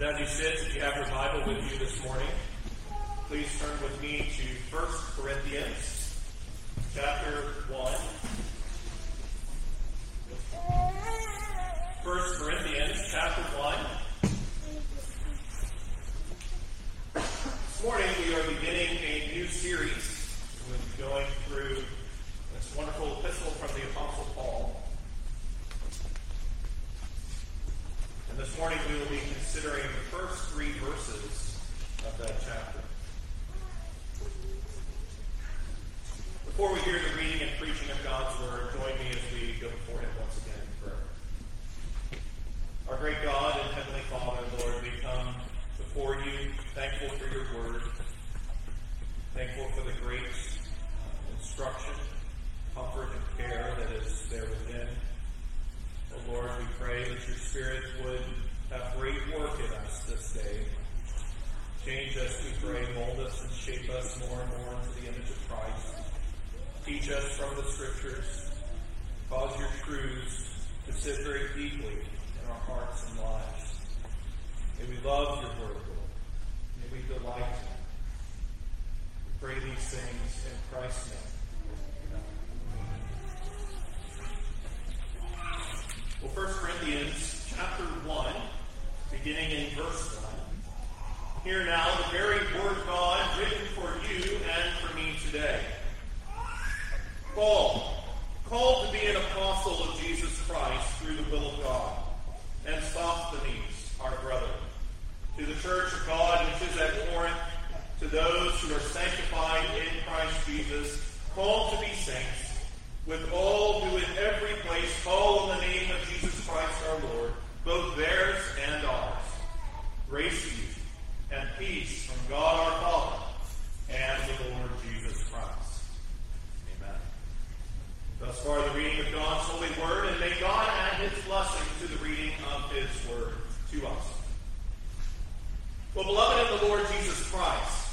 And as you sit, if you have your Bible with you this morning, please turn with me to 1 Corinthians chapter 1. 1 Corinthians chapter 1. This morning we are beginning a new series. We're going through this wonderful epistle from the Apostle Paul. And this morning we will be considering the first three verses of that chapter. Before we hear the reading and preaching of God's Word, join me as we go before Him once again in prayer. Our great God and Heavenly Father, Lord, we come before you thankful for your Word, thankful for the great instruction, comfort, and care that is there within. Oh Lord, we pray that your Spirit would have great work in us this day. Change us, we pray, mold us and shape us more and more into the image of Christ. Teach us from the Scriptures. Cause your truths to sit very deeply in our hearts and lives. May we love your word, Lord. May we delight in it. We pray these things in Christ's name. Well, 1 Corinthians chapter 1, beginning in verse 1. Hear now the very word of God written for you and for me today. Paul, called to be an apostle of Jesus Christ through the will of God, and Sosthenes, our brother, to the church of God which is at Corinth, to those who are sanctified in Christ Jesus, called to be saints, with all who in every place call on the name of Jesus Christ our Lord, both theirs and ours. Grace to you and peace from God our Father and the Lord Jesus Christ. Amen. Thus far, the reading of God's holy word, and may God add his blessing to the reading of his word to us. Well, beloved in the Lord Jesus Christ,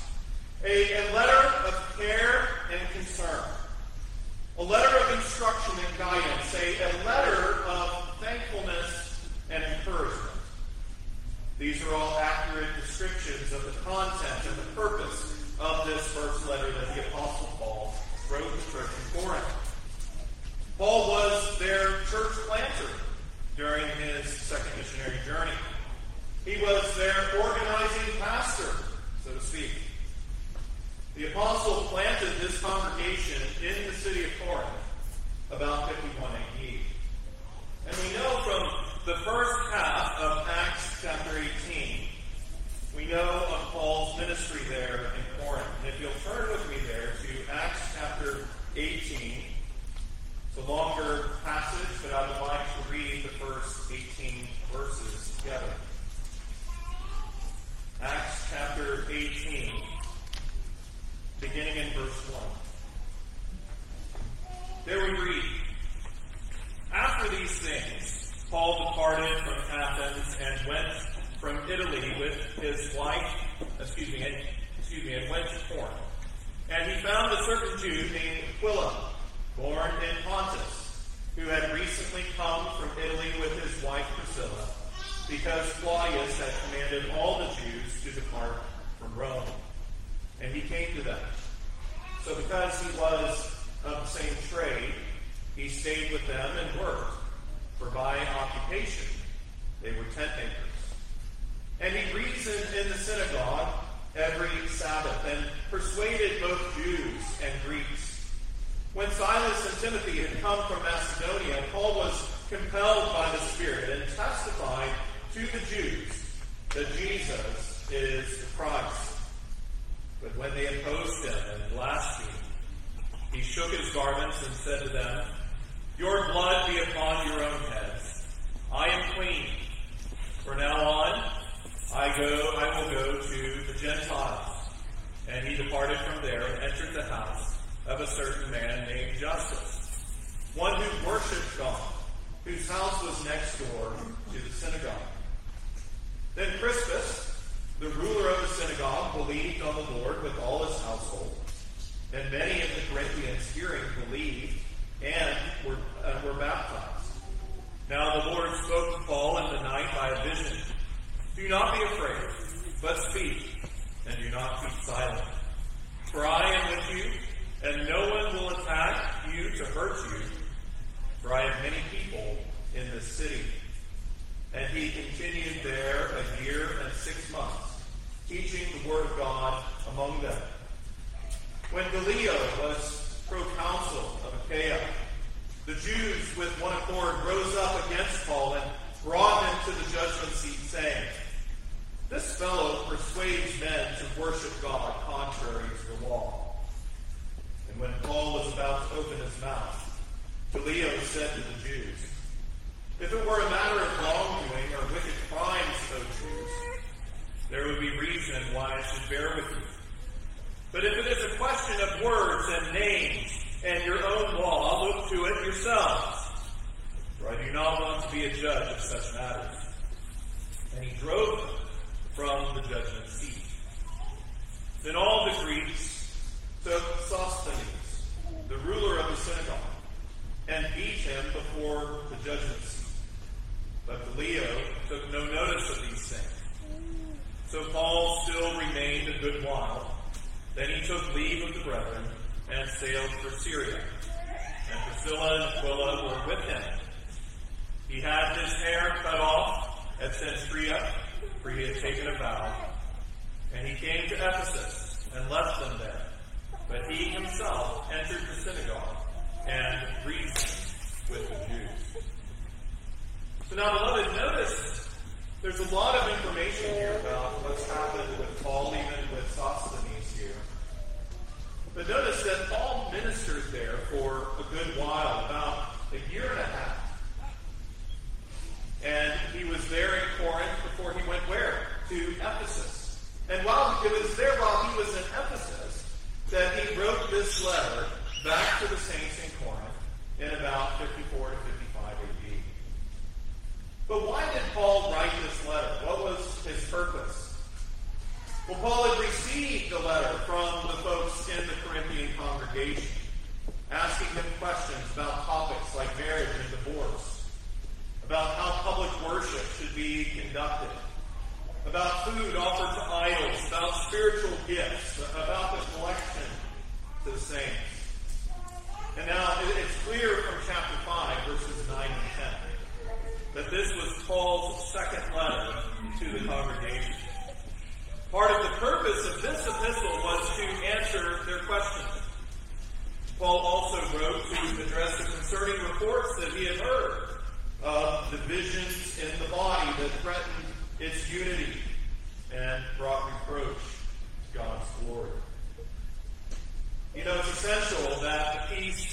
a, a letter of care and concern, a letter of instruction and guidance, a, a letter of thankfulness and encouragement. These are all accurate descriptions of the content and the purpose of this first letter that the Apostle Paul wrote the church in Corinth. Paul was their church planter during his second missionary journey. He was their organizing pastor, so to speak. The apostle planted this congregation in the city of Corinth about 51 AD. And we know from the first half of Acts chapter 18, we know of Paul's ministry there in Corinth. And if you'll turn with me there to Acts chapter 18, a longer passage, but I would like to read the first 18 verses together. Acts chapter 18, beginning in verse 1. There we read, After these things, Paul departed from Athens and went from Italy with his wife, excuse me, and, excuse me, and went to Corinth. And he found a certain Jew named Aquila, born in Pontus, who had recently come from Italy with his wife Priscilla, because Claudius had commanded all the Jews to depart from Rome. And he came to them. So because he was of the same trade, he stayed with them and worked, for by occupation they were tent makers. And he reasoned in the synagogue every Sabbath and persuaded both Jews and Greeks. When Silas and Timothy had come from Macedonia, Paul was compelled by the Spirit and testified to the Jews that Jesus is the Christ. But when they opposed him and blasphemed, he shook his garments and said to them, Your blood be upon your own heads. I am clean. From now on, I go, I will go to the Gentiles. And he departed from there and entered the house of a certain man named Justus, one who worshipped God, whose house was next door to the synagogue. Then Crispus, the ruler of the synagogue, believed on the Lord with all his household. And many of the Corinthians hearing believed and were, uh, were baptized. Now the Lord spoke to Paul in the night by a vision, Do not be afraid, but speak, and do not keep silent. For I am with you, and no one will attack you to hurt you, for I have many people in this city. And he continued there a year and six months, teaching the word of God among them. When Gallio was proconsul of Achaia, the Jews with one accord rose up against Paul and brought him to the judgment seat, saying, This fellow persuades men to worship God contrary to the law. And when Paul was about to open his mouth, Gallio said to the Jews, If it were a matter of wrongdoing or wicked crimes, O Jews, there would be reason why I should bear with you. But if it is a question of words and names and your own law, look to it yourselves. For I do not want to be a judge of such matters. And he drove them from the judgment seat. Then all the Greeks took Sosthenes, the ruler of the synagogue, and beat him before the judgment seat. But Gallio took no notice of these things. So Paul still remained a good while. Then he took leave of the brethren and sailed for Syria. And Priscilla and Aquila were with him. He had his hair cut off at Cenchrea, for he had taken a vow. And he came to Ephesus and left them there. But he himself entered the synagogue and reasoned with the Jews. So now, beloved, notice there's a lot of information here about what's happened with Paul, even with Sosthenes here. But notice that Paul ministered there for a good while, about a year and a half. And he was there in Corinth before he went where? To Ephesus. And while it was there while he was in Ephesus that he wrote this letter back to the saints in Corinth in about 54 to 55 AD. But why did Paul write this letter? What was his purpose? Well, Paul had received a letter from the folks in the Corinthian congregation asking them questions about topics like marriage and divorce about how public worship should be conducted, about food offered to idols, about spiritual gifts, about the collection to the saints. And now it's clear from chapter 5, verses 9 and 10, that this was Paul's second letter to the congregation. Part of the purpose of this epistle was to answer their questions. Paul also wrote to address the concerning reports that he had heard of divisions in the body that threatened its unity and brought reproach to God's glory. You know, it's essential that the peace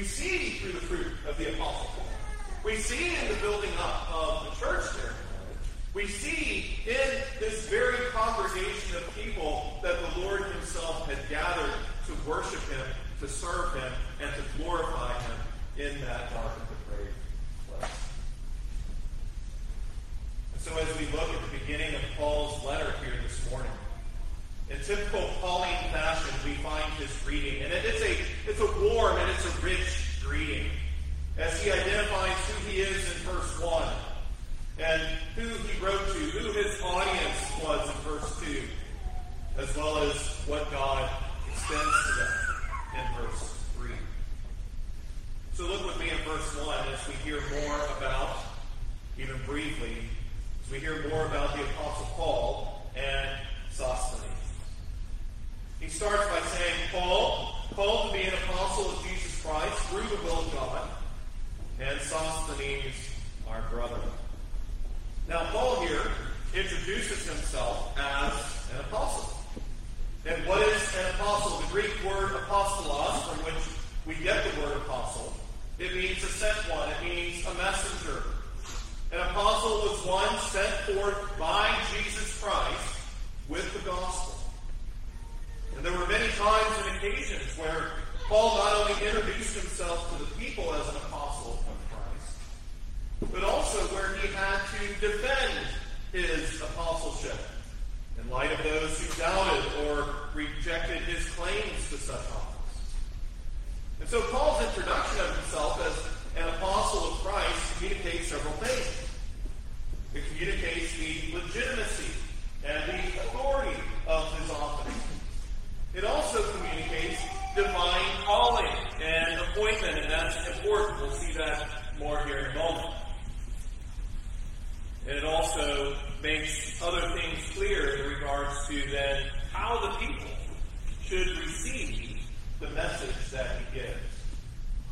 We see through the fruit of the apostles. We see in the building up of the church there. We see in this very congregation of people that the Lord Himself had gathered to worship Him, to serve Him, and to glorify Him in that dark and depraved place. And so, as we look at the beginning of Paul's letter here in typical Pauline fashion, we find his greeting, and it's a it's a warm and it's a rich greeting, as he identifies who he is in verse one, and who he wrote to, who his audience was in verse two, as well as what God extends to them in verse three. So look with me in verse one as we hear more about, even briefly, as we hear more about the Apostle Paul and Sosthenes. He starts by saying, Paul, called to be an apostle of Jesus Christ through the will of God, and Sosthenes, our brother. Now, Paul here introduces himself as an apostle. And what is an apostle? The Greek word apostolos, from which we get the word apostle, it means a sent one. It means a messenger. An apostle was one sent forth by Jesus Christ with the gospel. And there were many times and occasions where Paul not only introduced himself to the people as an apostle of Christ, but also where he had to defend his apostleship in light of those who doubted or rejected his claims to such office. And so Paul's introduction of himself as an apostle of Christ communicates several things. It communicates the legitimacy and the authority of his office. It also communicates divine calling and appointment, and that's important. We'll see that more here in a moment. And it also makes other things clear in regards to then how the people should receive the message that he gives.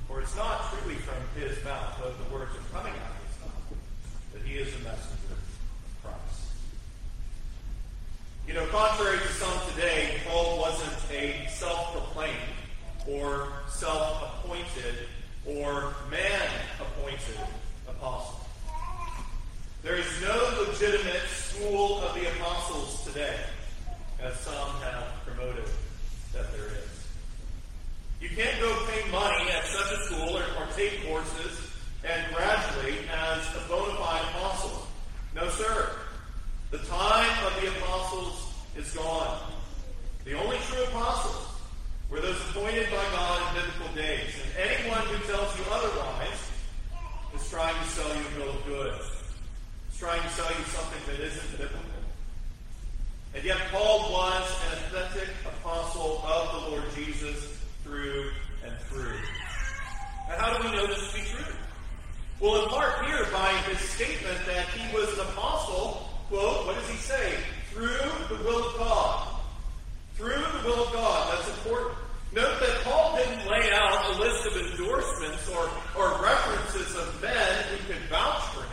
For it's not truly from his mouth, but the words are coming out of his mouth, that he is the messenger of Christ. You know, contrary to some today, Paul wasn't a self-proclaimed or self-appointed or man-appointed apostle. There is no legitimate school of the apostles today, as some have promoted that there is. You can't go pay money at such a school or, or take courses and graduate as a bona fide apostle. No, sir. The time of the apostles is gone. The only true apostles were those appointed by God in biblical days. And anyone who tells you otherwise is trying to sell you a bill of goods. Is trying to sell you something that isn't biblical. And yet Paul was an authentic apostle of the Lord Jesus through and through. And how do we know this to be true? Well, in part here by his statement that he was an apostle quote, what does he say? Through the will of God. Through the will of God. That's important. Note that Paul didn't lay out a list of endorsements or, or references of men who could vouch for him.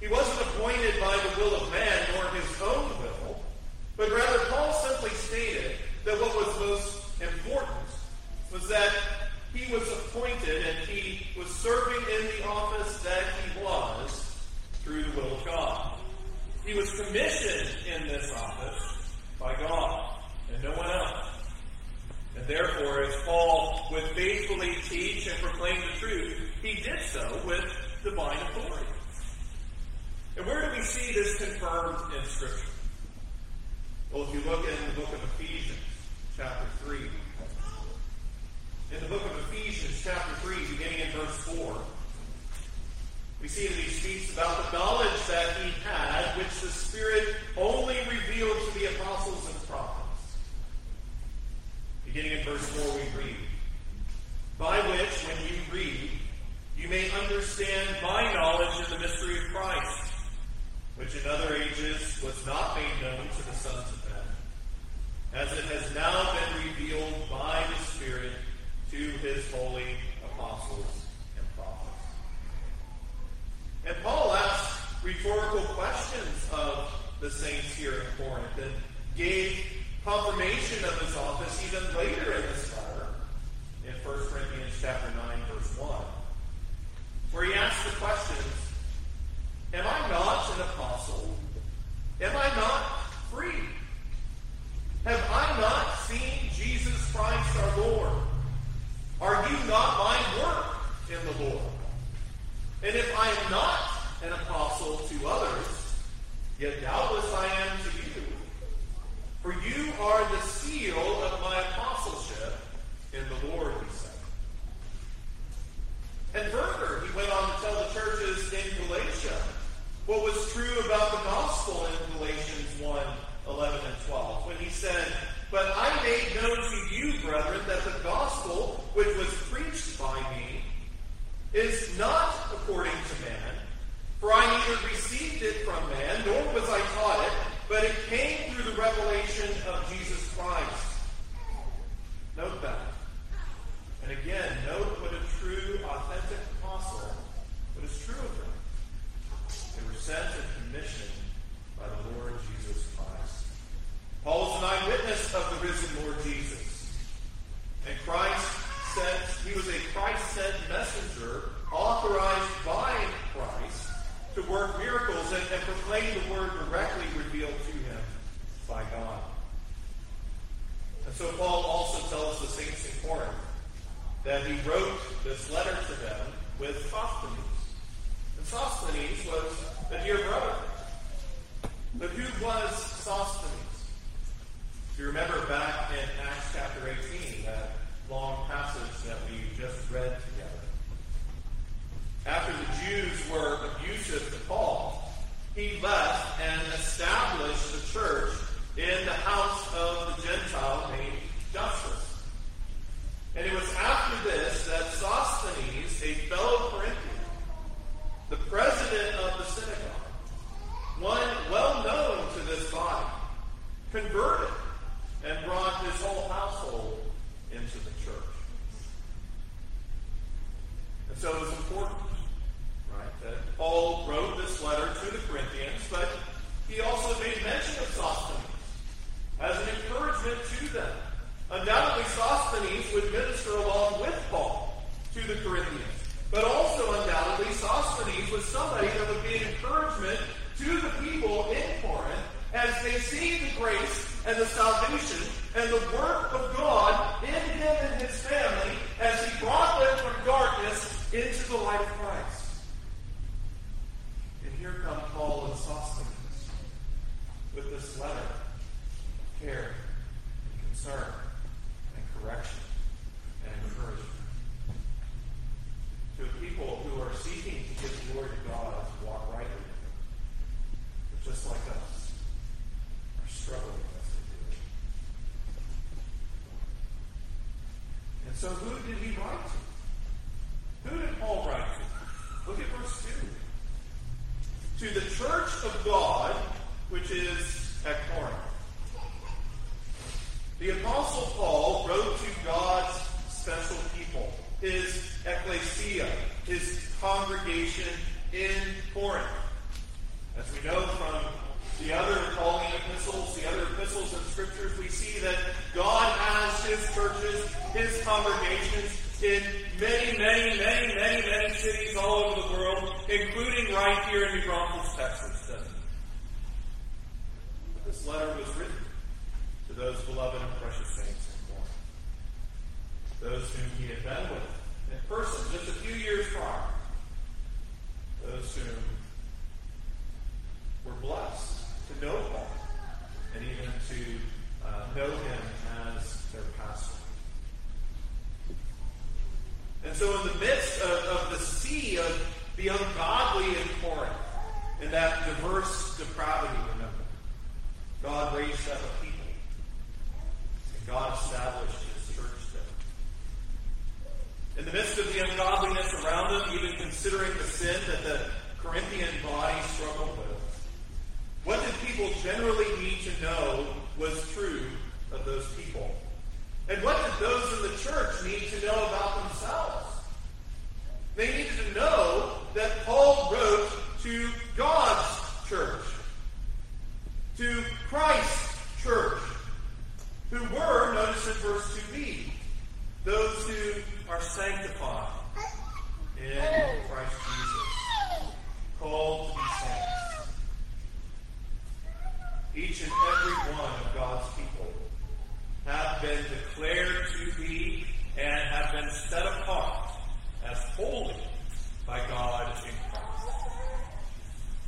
He wasn't appointed by the will of man nor his own will, but rather Paul simply stated that what was most important was that he was appointed and he was serving in the office that he was through the will of God. He was commissioned in this office by God and no one else. Therefore, as Paul would faithfully teach and proclaim the truth, he did so with divine authority. And where do we see this confirmed in Scripture? Well, if you look in the book of Ephesians, chapter 3. In the book of Ephesians, chapter 3, beginning in verse 4, we see that he speaks about the knowledge that he had, which the Spirit only revealed to the apostles. Beginning in verse 4, we read, By which, when you read, you may understand my knowledge of the mystery of Christ, which in other ages was not made known to the sons of men, as it has now been revealed by the Spirit to his holy apostles and prophets. and Paul asks rhetorical questions of the saints here in Corinth and gave confirmation of his office even later in this letter in 1 Corinthians chapter 9, verse 1, where he asks ask the questions Am I not an apostle? Am I not free? Have I not seen Jesus Christ our Lord? Are you not my work in the Lord? And if I am not an apostle to others, yet doubtless I am to you. For you are the seal of my apostleship in the Lord, he said. And further, he went on to tell the churches in Galatia what was true about the gospel in Galatians 1 11 and 12, when he said, But I made known to you, brethren, that the gospel which was preached by me is not according to man, for I neither received it from man, nor was I taught it, but it came through the revelation of Jesus Christ. Note that. And again, note what a true, authentic apostle, what is true of them. They were sent and commissioned by the Lord Jesus Christ. Paul is an eyewitness of the risen so who did he write to? Who did Paul write to? Look at verse 2. To the church of God, which is at Corinth. The Apostle Paul wrote to God's special people, his ecclesia, his congregation in Corinth. As we know from the other Pauline epistles, the other epistles and scriptures, we see that God has his churches, his congregations in many, many, many, many, many cities all over the world, including right here in New Braunfels, Texas. this letter was written to those beloved and precious saints in Corinth. Those whom he had been with in person just a few years prior. Those whom were blessed to know Paul and even to uh, know him as their pastor. And so, in the midst of, of the sea of the ungodly in Corinth, in that diverse depravity, remember, God raised up a people. And God established his church there. In the midst of the ungodliness around them, even considering the sin that the Corinthian body struggled with, what did people generally need to know was true of those people? And what did those in the church need to know about themselves? that Paul wrote to God's church, to Christ's church, who were, notice in verse 2b, those who are sanctified in Christ Jesus, called to be saints. Each and every one of God's people have been declared to be and have been set apart as holy by God in Christ.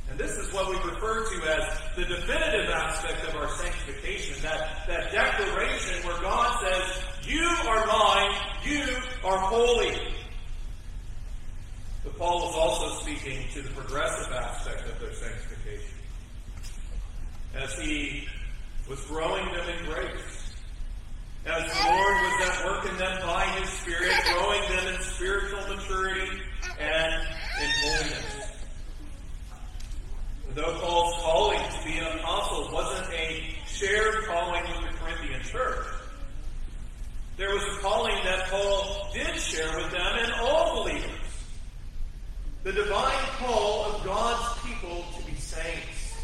And this is what we refer to as the definitive aspect of our sanctification, that, that declaration where God says, You are mine, you are holy. But Paul is also speaking to the progressive aspect of their sanctification. As he was growing them in grace, as the Lord was at work in them by his Spirit, growing them in spiritual maturity, and in holiness. Though Paul's calling to be an apostle wasn't a shared calling with the Corinthian church, there was a calling that Paul did share with them and all believers. The divine call of God's people to be saints.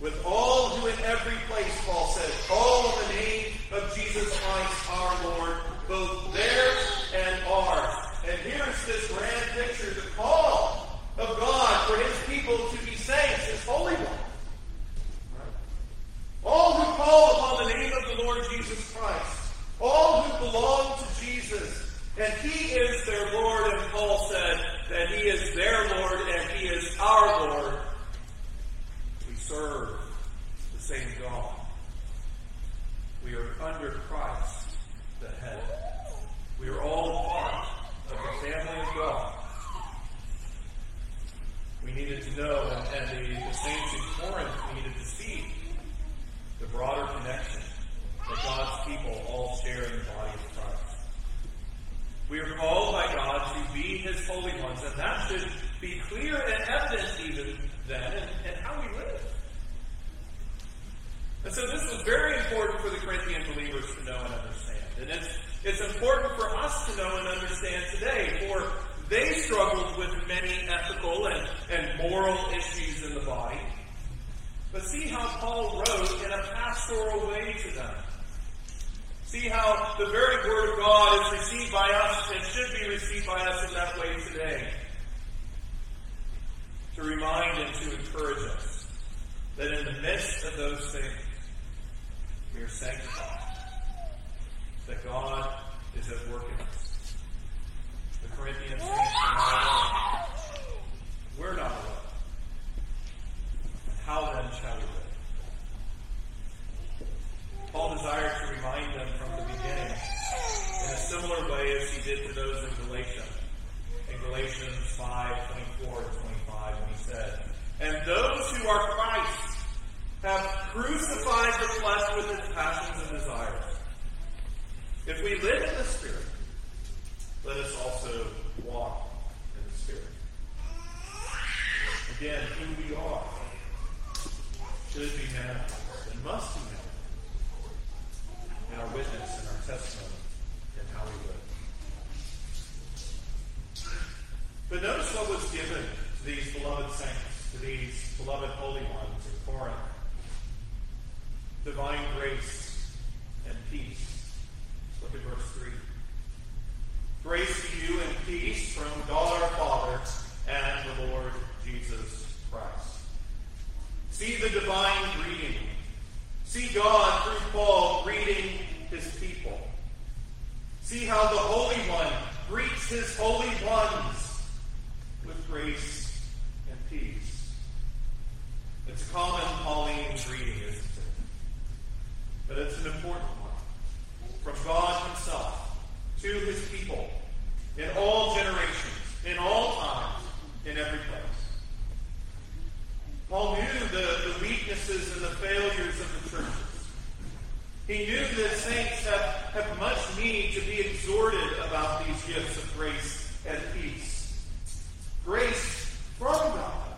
With all who in every place, Paul said, call on the name of Jesus Christ our Lord, both theirs and ours. And here's this grand picture, the call of God for his people to be saints, his holy ones. All who call upon the name of the Lord Jesus Christ, all who belong to Jesus, and he is their Lord, and Paul said that he is their Lord and he is our Lord. We serve the same God. We are under Christ, the head. We are all part of the family of God. We needed to know, and, and the, the saints in Corinth needed to see the broader connection that God's people all share in the body of Christ. We are called by God to be His holy ones, and that should be clear and evident even then in, in how we live. Was very important for the Corinthian believers to know and understand. And it's, it's important for us to know and understand today, for they struggled with many ethical and, and moral issues in the body. But see how Paul wrote in a pastoral way to them. See how the very Word of God is received by us and should be received by us in that way today. To remind and to encourage us that in the midst of those things, we are sanctified. That God is at work in us. The Corinthians. We're not alone. How then shall we live? Paul desired to remind them from the beginning in a similar way as he did to those in Galatia. In Galatians 5, 24 and 25, when he said, And those who are Christ have crucified the flesh with its passions and desires. If we live in the Spirit, let us also walk in the Spirit. Again, who we are should be manifest and must be manifest in our witness and our testimony and how we live. But notice what was given to these beloved saints, to these beloved holy ones in Corinth. Divine grace and peace. Look at verse 3. Grace to you and peace from God our Father and the Lord Jesus Christ. See the divine greeting. See God through Paul greeting his people. See how the Holy One greets his holy ones with grace and peace. It's a common Pauline greeting, isn't it? But it's an important one. From God himself to his people in all generations, in all times, in every place. Paul knew the, the weaknesses and the failures of the churches. He knew that saints have, have much need to be exhorted about these gifts of grace and peace. Grace from God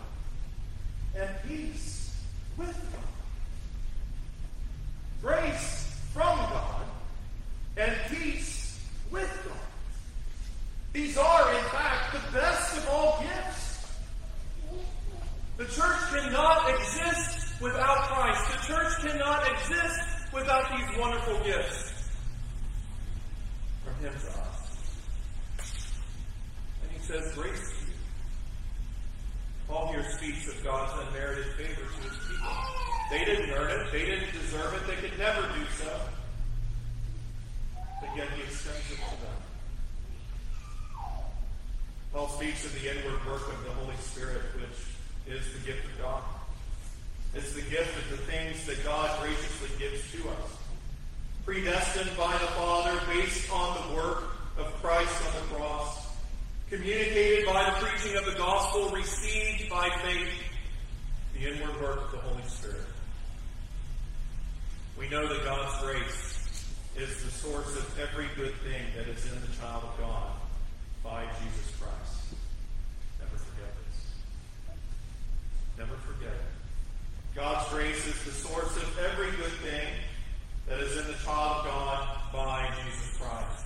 and peace with God. Grace from God and peace with God. These are, in fact, the best of all gifts. The church cannot exist without Christ. The church cannot exist without these wonderful gifts from Him to us. And He says, Grace to you. Paul here speaks of God's unmerited favor to His people. They didn't earn it, they didn't deserve it, they could never do so. But yet He extends it to them. Paul speaks of the inward work of the Holy Spirit, which is the gift of God. It's the gift of the things that God graciously gives to us. Predestined by the Father, based on the work of Christ on the cross, communicated by the preaching of the gospel, received by faith, the inward work of the Holy Spirit. We know that God's grace is the source of every good thing that is in the child of God by Jesus Christ. Never forget this. Never forget it. God's grace is the source of every good thing that is in the child of God by Jesus Christ.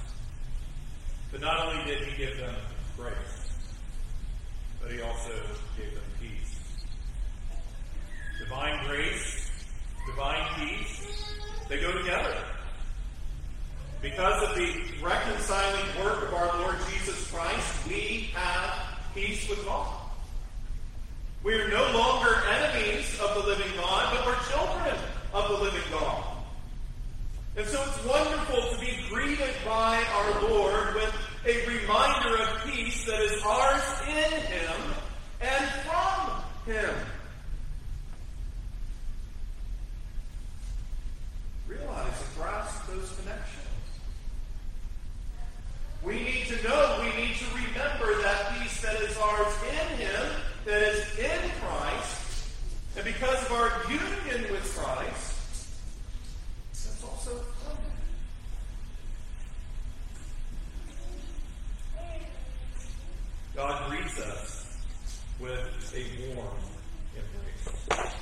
But not only did he give them grace, but he also gave them peace. Divine grace, divine peace, they go together. Because of the reconciling work of our Lord Jesus Christ, we have peace with God. We are no longer enemies of the living God, but we're children of the living God. And so it's wonderful to be greeted by our Lord with a reminder of peace that is ours in Him and from Him. Realize and grasp those connections. We need to know, we need to remember that peace that is ours in Him, that is in Christ, and because of our union with Christ, that's also from Him. God greets us with a warm embrace.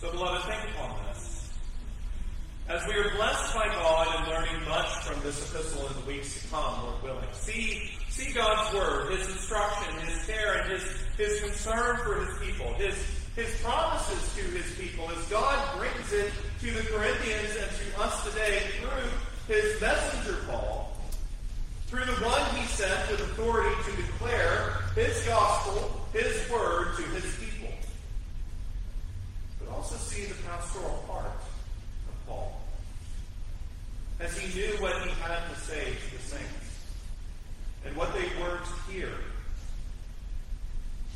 So, beloved, think upon this. As we are blessed by God and learning much from this epistle in the weeks to come, Lord willing, see, see God's word, His instruction, His care, and His, His concern for His people, His, His promises to His people, as God brings it to the Corinthians and to us today through His messenger Paul, through the one He sent with authority to declare His gospel, His word to His people. But also see the pastoral part as he knew what he had to say to the saints and what they were to hear.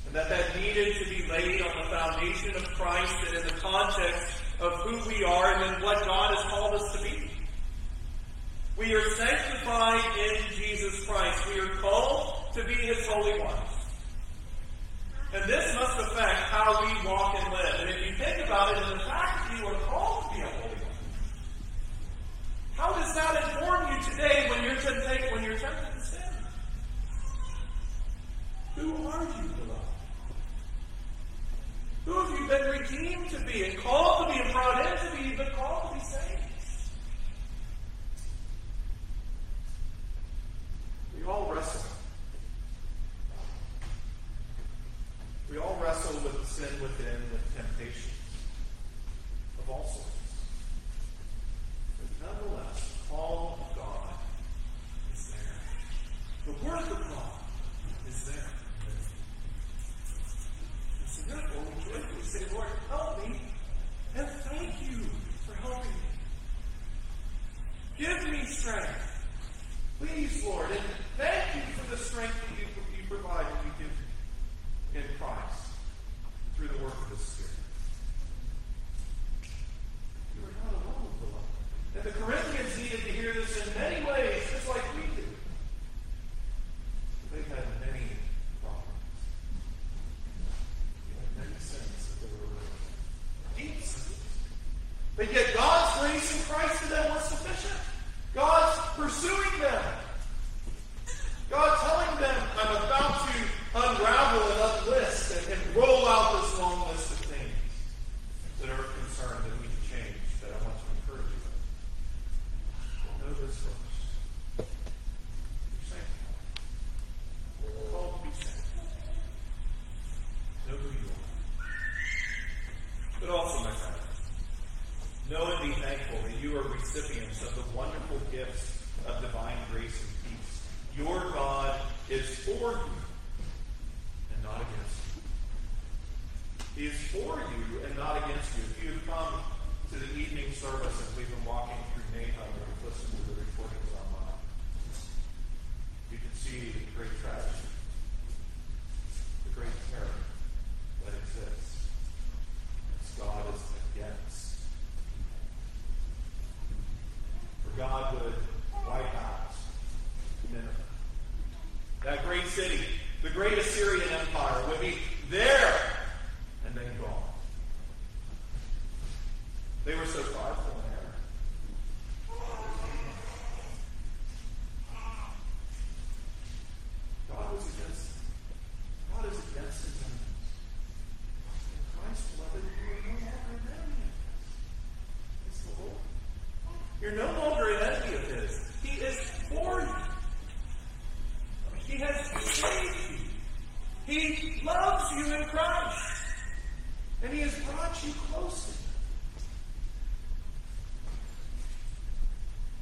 And that that needed to be laid on the foundation of Christ and in the context of who we are and in what God has called us to be. We are sanctified in Jesus Christ. We are called to be His holy ones. And this must affect how we walk and live. And if you think about it, in the fact that you are called to be a holy one, how does that inform you today when you're tempted, when you're tempted great Assyrian Empire would be there and then gone. They were so powerful in there. God was against them. God is against his enemies. In Christ, beloved, you are no longer enemy. It's the Lord. You're no longer an enemy of his. He is for you. He has saved you. He loves you in Christ. And he has brought you close to him.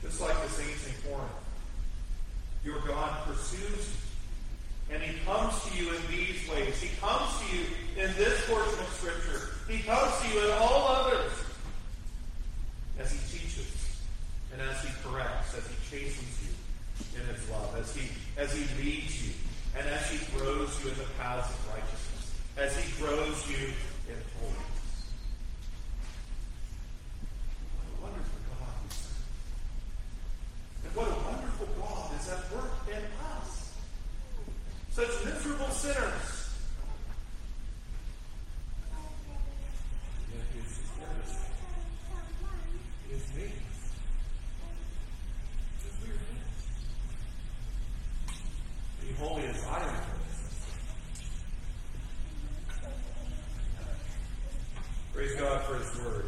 Just like the saints in Corinth, your God pursues. And he comes to you in these ways. He comes to you in this portion of Scripture. He comes to you in all others as he teaches and as he corrects, as he chastens you in his love, as he as he leads you, and as he grows you in the paths of righteousness, as he grows you in holiness. What a wonderful God we serve. And what a wonderful God is at work in us. Such miserable sinners. Yet he is devastated. He is me. Because we are his. Be holy as I am holy. Praise God for his word.